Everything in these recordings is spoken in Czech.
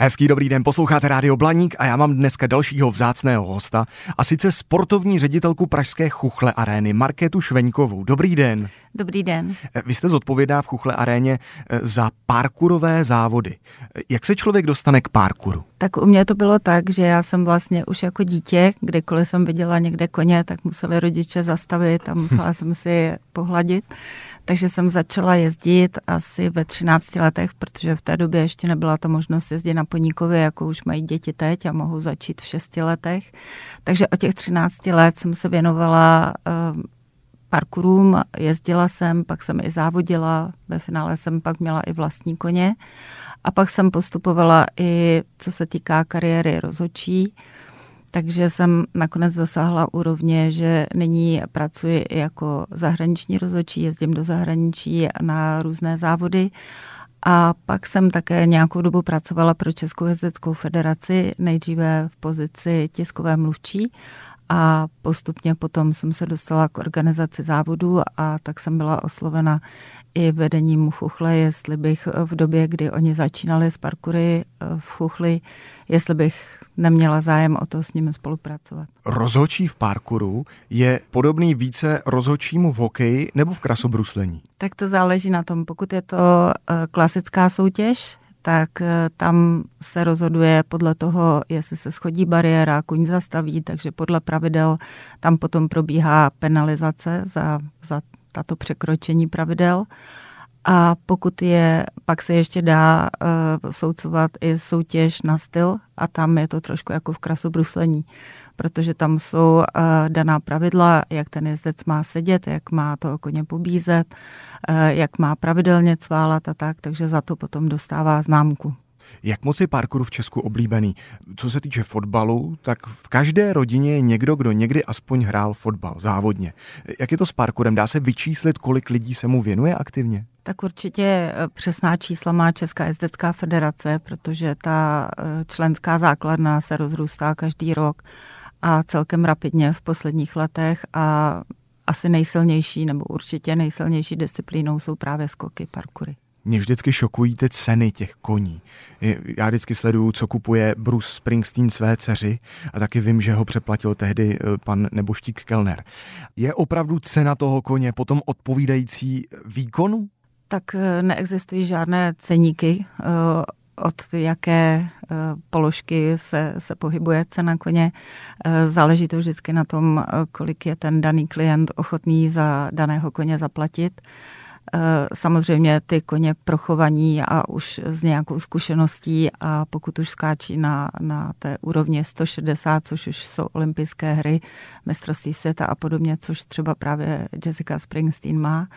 Hezký dobrý den, posloucháte Rádio Blaník a já mám dneska dalšího vzácného hosta a sice sportovní ředitelku Pražské Chuchle arény Markétu Šveňkovou. Dobrý den. Dobrý den. Vy jste zodpovědná v Chuchle aréně eh, za parkurové závody. Jak se člověk dostane k parkuru? Tak u mě to bylo tak, že já jsem vlastně už jako dítě, kdykoliv jsem viděla někde koně, tak museli rodiče zastavit a musela jsem si je pohladit. Takže jsem začala jezdit asi ve 13 letech, protože v té době ještě nebyla ta možnost jezdit na Poníkově, jako už mají děti teď a mohou začít v 6 letech. Takže od těch 13 let jsem se věnovala uh, parkourům, jezdila jsem, pak jsem i závodila, ve finále jsem pak měla i vlastní koně a pak jsem postupovala i co se týká kariéry rozhodčí, takže jsem nakonec dosáhla úrovně, že nyní pracuji jako zahraniční rozhodčí, jezdím do zahraničí na různé závody. A pak jsem také nějakou dobu pracovala pro Českou jezdeckou federaci, nejdříve v pozici tiskové mluvčí a postupně potom jsem se dostala k organizaci závodů a tak jsem byla oslovena i vedením Chuchle, jestli bych v době, kdy oni začínali s parkury eh, v Chuchli, jestli bych neměla zájem o to s nimi spolupracovat. Rozhočí v parkouru je podobný více rozhočímu v hokeji nebo v krasobruslení? Tak to záleží na tom. Pokud je to eh, klasická soutěž, tak eh, tam se rozhoduje podle toho, jestli se schodí bariéra, kuň zastaví, takže podle pravidel tam potom probíhá penalizace za, za tato překročení pravidel. A pokud je, pak se ještě dá uh, soucovat i soutěž na styl a tam je to trošku jako v krasobruslení, protože tam jsou uh, daná pravidla, jak ten jezdec má sedět, jak má to koně pobízet, uh, jak má pravidelně cválat a tak, takže za to potom dostává známku. Jak moc je parkour v Česku oblíbený? Co se týče fotbalu, tak v každé rodině je někdo, kdo někdy aspoň hrál fotbal závodně. Jak je to s parkourem? Dá se vyčíslit, kolik lidí se mu věnuje aktivně? Tak určitě eh, přesná čísla má Česká jezdecká federace, protože ta eh, členská základna se rozrůstá každý rok a celkem rapidně v posledních letech a asi nejsilnější nebo určitě nejsilnější disciplínou jsou právě skoky, parkury mě vždycky šokují ty ceny těch koní. Já vždycky sleduju, co kupuje Bruce Springsteen své dceři a taky vím, že ho přeplatil tehdy eh, pan Neboštík Kellner. Je opravdu cena toho koně potom odpovídající výkonu? Tak eh, neexistují žádné ceníky, eh, od jaké položky se, se pohybuje cena koně. Záleží to vždycky na tom, kolik je ten daný klient ochotný za daného koně zaplatit. Eh, samozřejmě ty koně prochovaní a už s nějakou zkušeností a pokud už skáčí na, na té úrovni 160, což už jsou olympijské hry, mistrovství světa a podobně, což třeba právě Jessica Springsteen má,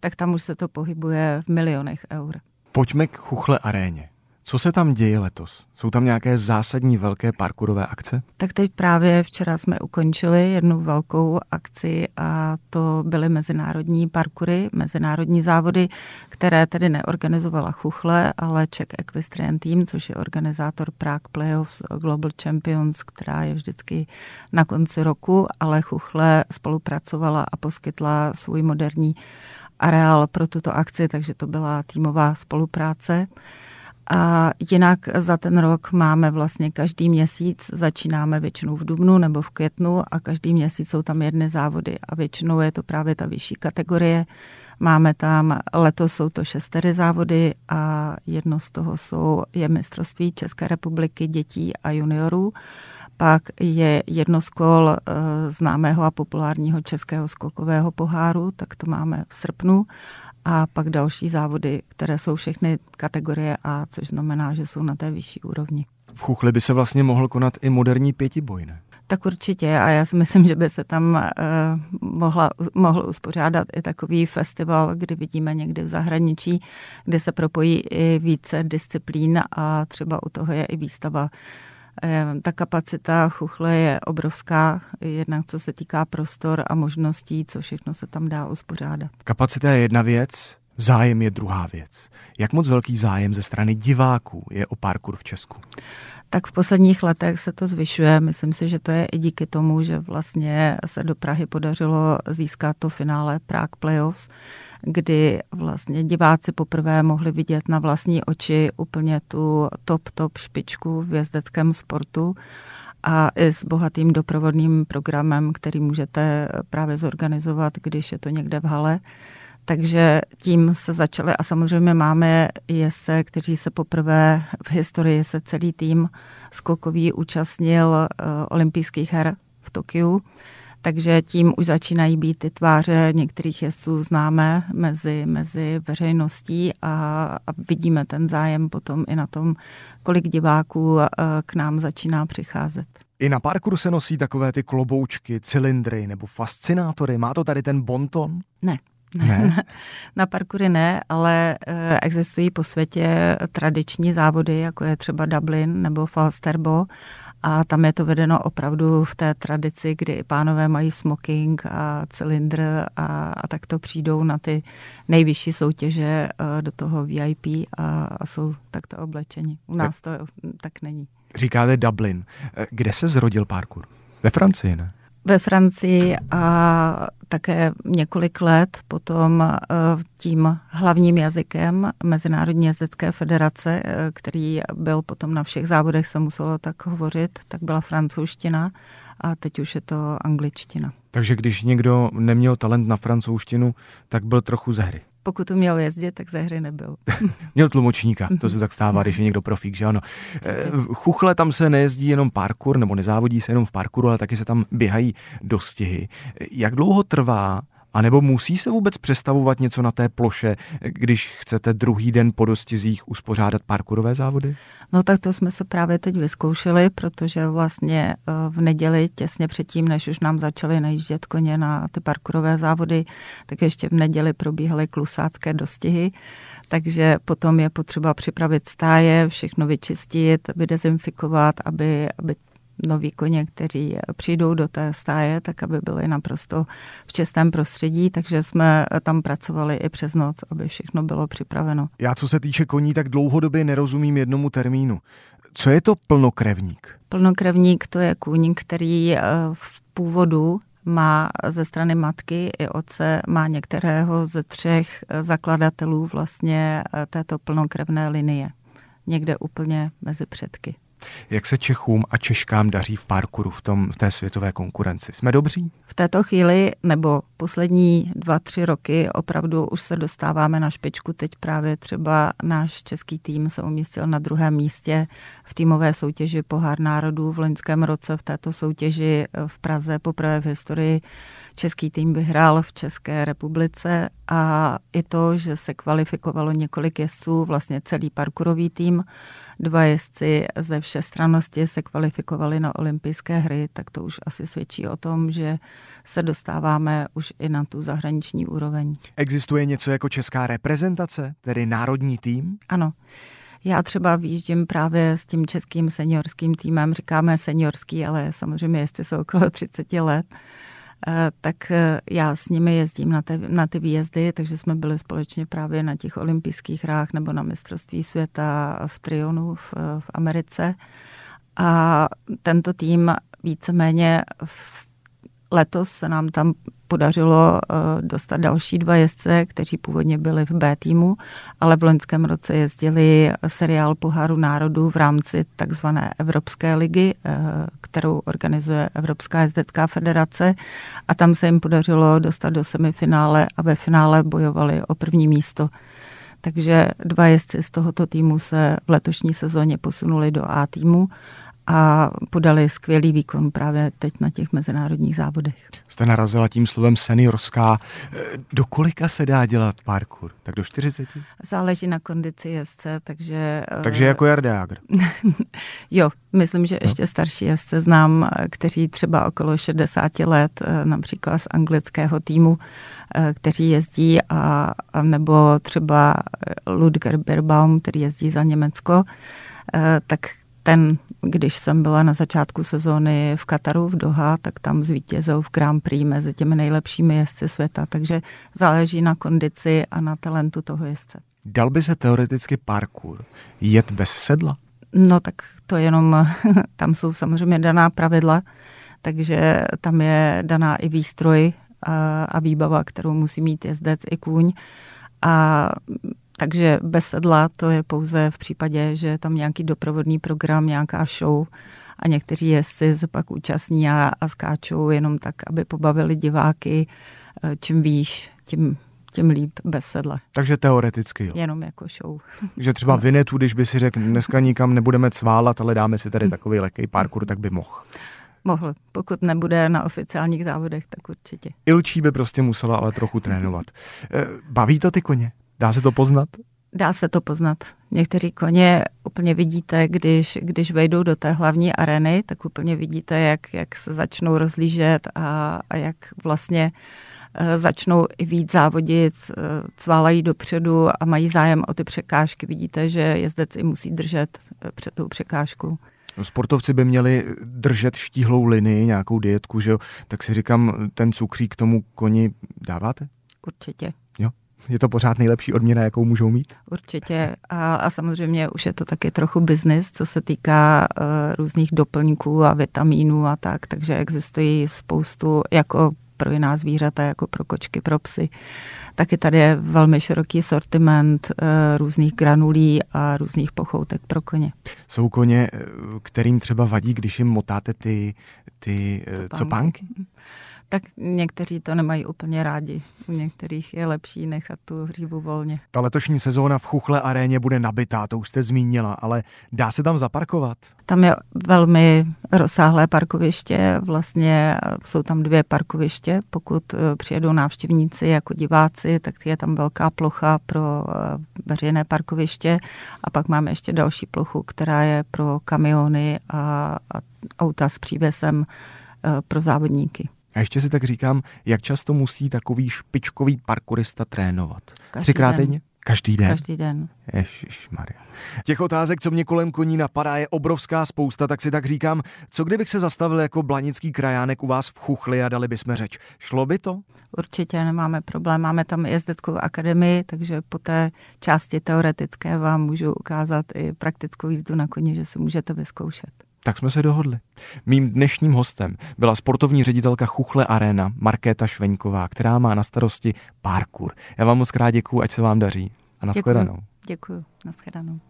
tak tam už se to pohybuje v milionech eur. Pojďme k Chuchle aréně. Co se tam děje letos? Jsou tam nějaké zásadní velké parkourové akce? Tak teď právě včera jsme ukončili jednu velkou akci a to byly mezinárodní parkury, mezinárodní závody, které tedy neorganizovala Chuchle, ale Czech Equestrian Team, což je organizátor Prague Playoffs Global Champions, která je vždycky na konci roku, ale Chuchle spolupracovala a poskytla svůj moderní areál pro tuto akci, takže to byla týmová spolupráce. A jinak za ten rok máme vlastně každý měsíc, začínáme většinou v dubnu nebo v květnu a každý měsíc jsou tam jedny závody a většinou je to právě ta vyšší kategorie. Máme tam, letos jsou to šestery závody a jedno z toho jsou, je mistrovství České republiky dětí a juniorů. Pak je jedno z kol e, známého a populárního českého skokového poháru, tak to máme v srpnu a pak další závody, které jsou všechny kategorie A, což znamená, že jsou na té vyšší úrovni. V Chuchli by se vlastně mohl konat i moderní pětiboj, ne? Tak určitě a já si myslím, že by se tam uh, mohla, mohl uspořádat i takový festival, kdy vidíme někdy v zahraničí, kde se propojí i více disciplín a třeba u toho je i výstava Eh, ta kapacita chuchle je obrovská, jednak co se týká prostor a možností, co všechno se tam dá uspořádat. Kapacita je jedna věc, zájem je druhá věc. Jak moc velký zájem ze strany diváků je o parkour v Česku? Tak v posledních letech se to zvyšuje. Myslím si, že to je i díky tomu, že vlastně se do Prahy podařilo získat to finále Prague Playoffs, kdy vlastně diváci poprvé mohli vidět na vlastní oči úplně tu top, top špičku v jezdeckém sportu a i s bohatým doprovodným programem, který můžete právě zorganizovat, když je to někde v hale. Takže tím se začaly a samozřejmě máme jezdce, kteří se poprvé v historii se celý tým skokový účastnil uh, olympijských her v Tokiu. Takže tím už začínají být ty tváře některých jezdců známé mezi, mezi veřejností a, a vidíme ten zájem potom i na tom, kolik diváků uh, k nám začíná přicházet. I na parkouru se nosí takové ty kloboučky, cylindry nebo fascinátory. Má to tady ten bonton? Ne, ne. Na parkury ne, ale eh, existují po světě tradiční závody, jako je třeba Dublin nebo Falsterbo a tam je to vedeno opravdu v té tradici, kdy pánové mají smoking a cylindr a, a tak to přijdou na ty nejvyšší soutěže eh, do toho VIP a, a jsou takto oblečeni. U nás to tak není. Říkáte Dublin. Eh, kde se zrodil parkour? Ve Francii, ne? Ve Francii a také několik let potom eh, tím hlavním jazykem Mezinárodní jezdecké federace, eh, který byl potom na všech závodech, se muselo tak hovořit, tak byla francouzština a teď už je to angličtina. Takže když někdo neměl talent na francouzštinu, tak byl trochu ze hry pokud měl jezdit, tak ze hry nebyl. měl tlumočníka, to se tak stává, když je někdo profík, že ano. Eh, chuchle tam se nejezdí jenom parkour, nebo nezávodí se jenom v parkouru, ale taky se tam běhají dostihy. Jak dlouho trvá a nebo musí se vůbec přestavovat něco na té ploše, když chcete druhý den po dostizích uspořádat parkourové závody? No tak to jsme se právě teď vyzkoušeli, protože vlastně eh, v neděli těsně předtím, než už nám začaly najíždět koně na ty parkourové závody, tak ještě v neděli probíhaly klusácké dostihy takže potom je potřeba připravit stáje, všechno vyčistit, vydezinfikovat, aby, aby noví koně, kteří přijdou do té stáje, tak aby byli naprosto v čistém prostředí, takže jsme tam pracovali i přes noc, aby všechno bylo připraveno. Já co se týče koní, tak dlouhodobě nerozumím jednomu termínu. Co je to plnokrevník? Plnokrevník to je kůň, který eh, v původu má ze strany matky i otce, má některého ze třech eh, zakladatelů vlastně eh, této plnokrevné linie. Někde úplně mezi předky. Jak se Čechům a Češkám daří v parkouru v, tom, v té světové konkurenci? Jsme dobří? V této chvíli nebo poslední dva, tři roky opravdu už se dostáváme na špičku. Teď právě třeba náš český tým se umístil na druhém místě v týmové soutěži Pohár národů v loňském roce v této soutěži v Praze poprvé v historii Český tým vyhrál v České republice a i to, že se kvalifikovalo několik jezdců, vlastně celý parkourový tým, dva jezdci ze všestranosti se kvalifikovali na olympijské hry, tak to už asi svědčí o tom, že se dostáváme už i na tu zahraniční úroveň. Existuje něco jako česká reprezentace, tedy národní tým? Ano. Já třeba výjíždím právě s tím českým seniorským týmem, říkáme seniorský, ale samozřejmě jestli jsou okolo 30 let, tak eh, já s nimi jezdím na, te, na ty výjezdy, takže jsme byli společně právě na těch olympijských hrách nebo na mistrovství světa v Trionu v, v Americe. A tento tým víceméně v letos se nám tam podařilo eh, dostat další dva jezdce, kteří původně byli v B týmu, ale v loňském roce jezdili seriál Poháru národů v rámci takzvané Evropské ligy, eh, kterou organizuje Evropská jezdecká federace a tam se jim podařilo dostat do semifinále a ve finále bojovali o první místo. Takže dva jezdci z tohoto týmu se v letošní sezóně posunuli do A týmu a podali skvělý výkon právě teď na těch mezinárodních závodech. Jste narazila tím slovem seniorská. Do kolika se dá dělat parkour? Tak do 40? Záleží na kondici jezdce, takže... Takže jako Jarda jo, myslím, že ještě no. starší jezdce znám, kteří třeba okolo 60 let, například z anglického týmu, kteří jezdí, a, a nebo třeba Ludger Birbaum, který jezdí za Německo, tak ten, když jsem byla na začátku sezóny v Kataru v Doha, tak tam zvítězil v Grand Prix mezi těmi nejlepšími jezdci světa, takže záleží na kondici a na talentu toho jezdce. Dal by se teoreticky parkour jet bez sedla? No tak to jenom, tam jsou samozřejmě daná pravidla, takže tam je daná i výstroj a, a výbava, kterou musí mít jezdec i kůň. A takže bez sedla to je pouze v případě, že je tam nějaký doprovodný program, nějaká show a někteří jezdci se pak účastní a, a skáčou jenom tak, aby pobavili diváky. E, čím výš, tím tím líp bez sedla. Takže teoreticky jo. Jenom jako show. Že třeba no. Vinetu, když by si řekl, dneska nikam nebudeme cválat, ale dáme si tady takový lehký parkour, tak by mohl. Mohl. Pokud nebude na oficiálních závodech, tak určitě. Ilčí by prostě musela ale trochu trénovat. Eh, baví to ty koně? Dá se to poznat? Dá se to poznat. Někteří koně úplně vidíte, když, když vejdou do té hlavní arény, tak úplně vidíte, jak, jak se začnou rozlížet a, a jak vlastně eh, začnou i víc závodit, eh, cválají dopředu a mají zájem o ty překážky. Vidíte, že jezdec i musí držet před tou překážkou. Sportovci by měli držet štíhlou linii, nějakou dietku, že jo? Tak si říkám, ten cukřík tomu koni dáváte? Určitě. Je to pořád nejlepší odměna, jakou můžou mít? Určitě. A, a samozřejmě už je to taky trochu biznis, co se týká uh, různých doplňků a vitamínů a tak, takže existují spoustu jako pro jiná zvířata, jako pro kočky, pro psy. Taky tady je velmi široký sortiment e, různých granulí a různých pochoutek pro koně. Jsou koně, eh, kterým třeba vadí, když jim motáte ty, ty copánky? copánky? Tak někteří to nemají úplně rádi. U některých je lepší nechat tu hřívu volně. Ta letošní sezóna v Chuchle aréně bude nabitá, to už jste zmínila, ale dá se tam zaparkovat? Tam je velmi rozsáhlé parkoviště, vlastně jsou tam dvě parkoviště. Pokud eh, přijedou návštěvníci jako diváci, tak je tam velká plocha pro eh, veřejné parkoviště a pak máme ještě další plochu, která je pro kamiony a, a auta s přívěsem eh, pro závodníky. A ještě si tak říkám, jak často musí takový špičkový parkourista trénovat? Každý Třikrát den. týdně? Každý den? Každý den. Maria. Těch otázek, co mě kolem koní napadá, je obrovská spousta, tak si tak říkám, co kdybych se zastavil jako blanický krajánek u vás v Chuchli a dali bychom řeč. Šlo by to? Určitě nemáme problém. Máme tam jezdeckou akademii, takže po té části teoretické vám můžu ukázat i praktickou jízdu na koni, že si můžete vyzkoušet. Tak jsme se dohodli. Mým dnešním hostem byla sportovní ředitelka Chuchle Arena Markéta Šveňková, která má na starosti parkour. Já vám moc krát děkuju, ať se vám daří. A nashledanou. Děkuji. Děkuji. Nashledanou.